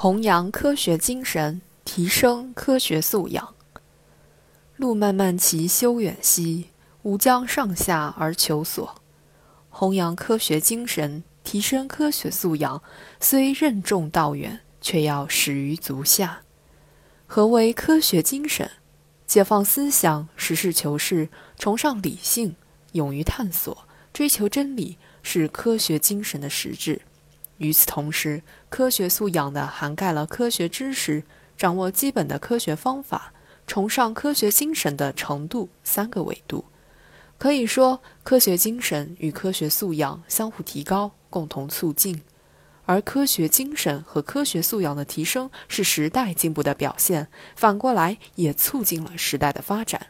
弘扬科学精神，提升科学素养。路漫漫其修远兮，吾将上下而求索。弘扬科学精神，提升科学素养，虽任重道远，却要始于足下。何为科学精神？解放思想，实事求是，崇尚理性，勇于探索，追求真理，是科学精神的实质。与此同时，科学素养的涵盖了科学知识、掌握基本的科学方法、崇尚科学精神的程度三个维度。可以说，科学精神与科学素养相互提高，共同促进。而科学精神和科学素养的提升是时代进步的表现，反过来也促进了时代的发展。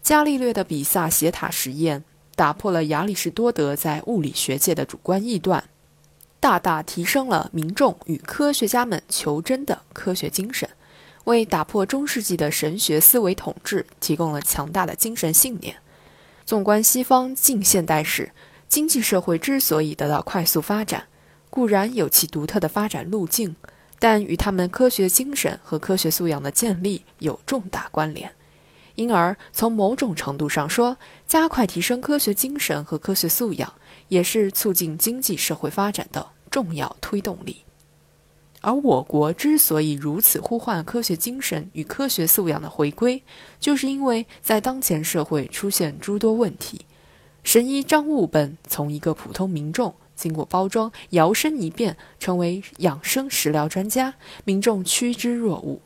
伽利略的比萨斜塔实验打破了亚里士多德在物理学界的主观臆断。大大提升了民众与科学家们求真的科学精神，为打破中世纪的神学思维统治提供了强大的精神信念。纵观西方近现代史，经济社会之所以得到快速发展，固然有其独特的发展路径，但与他们科学精神和科学素养的建立有重大关联。因而，从某种程度上说，加快提升科学精神和科学素养，也是促进经济社会发展的重要推动力。而我国之所以如此呼唤科学精神与科学素养的回归，就是因为在当前社会出现诸多问题。神医张悟本从一个普通民众，经过包装，摇身一变成为养生食疗专家，民众趋之若鹜。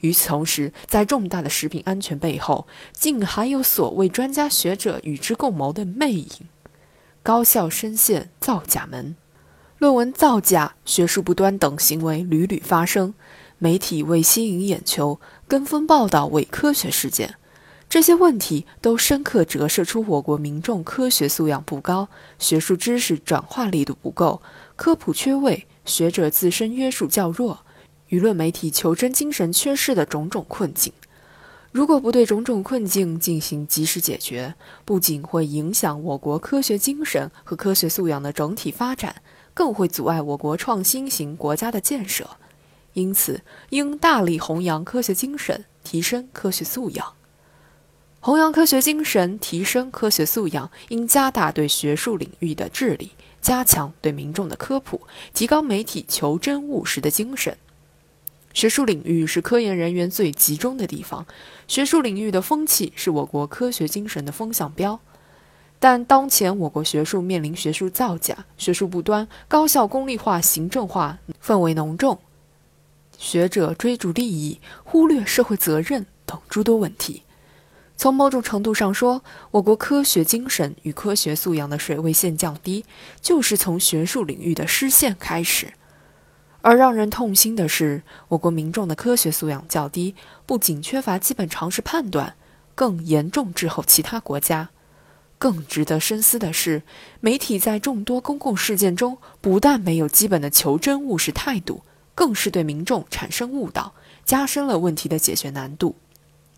与此同时，在重大的食品安全背后，竟还有所谓专家学者与之共谋的魅影。高校深陷造假门，论文造假、学术不端等行为屡屡发生。媒体为吸引眼球，跟风报道伪科学事件。这些问题都深刻折射出我国民众科学素养不高，学术知识转化力度不够，科普缺位，学者自身约束较弱。舆论媒体求真精神缺失的种种困境，如果不对种种困境进行及时解决，不仅会影响我国科学精神和科学素养的整体发展，更会阻碍我国创新型国家的建设。因此，应大力弘扬科学精神，提升科学素养。弘扬科学精神，提升科学素养，应加大对学术领域的治理，加强对民众的科普，提高媒体求真务实的精神。学术领域是科研人员最集中的地方，学术领域的风气是我国科学精神的风向标。但当前我国学术面临学术造假、学术不端、高校功利化、行政化氛围浓重，学者追逐利益、忽略社会责任等诸多问题。从某种程度上说，我国科学精神与科学素养的水位线降低，就是从学术领域的失陷开始。而让人痛心的是，我国民众的科学素养较低，不仅缺乏基本常识判断，更严重滞后其他国家。更值得深思的是，媒体在众多公共事件中，不但没有基本的求真务实态度，更是对民众产生误导，加深了问题的解决难度。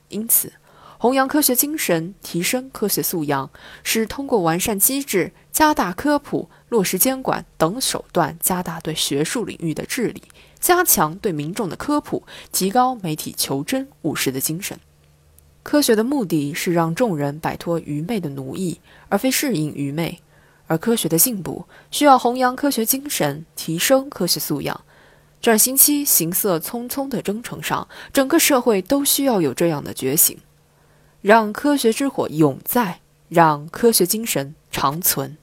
因此，弘扬科学精神，提升科学素养，是通过完善机制、加大科普、落实监管等手段，加大对学术领域的治理，加强对民众的科普，提高媒体求真务实的精神。科学的目的是让众人摆脱愚昧的奴役，而非适应愚昧。而科学的进步需要弘扬科学精神，提升科学素养。转型期行色匆匆的征程上，整个社会都需要有这样的觉醒。让科学之火永在，让科学精神长存。